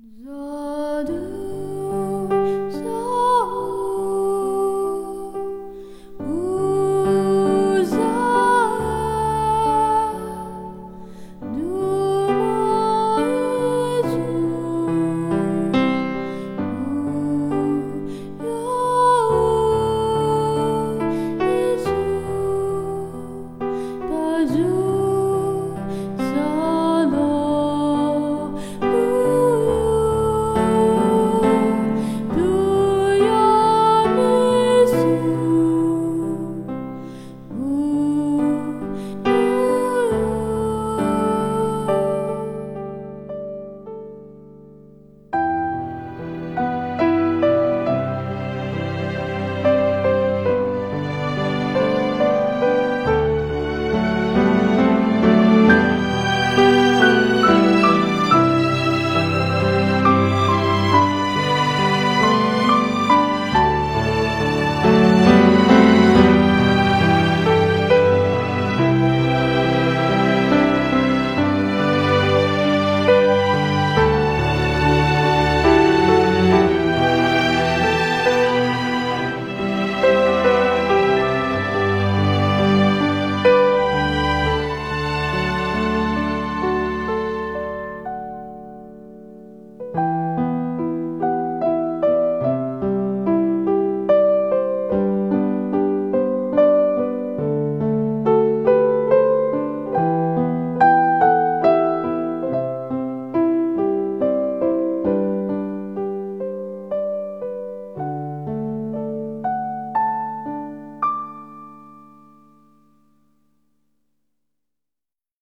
So,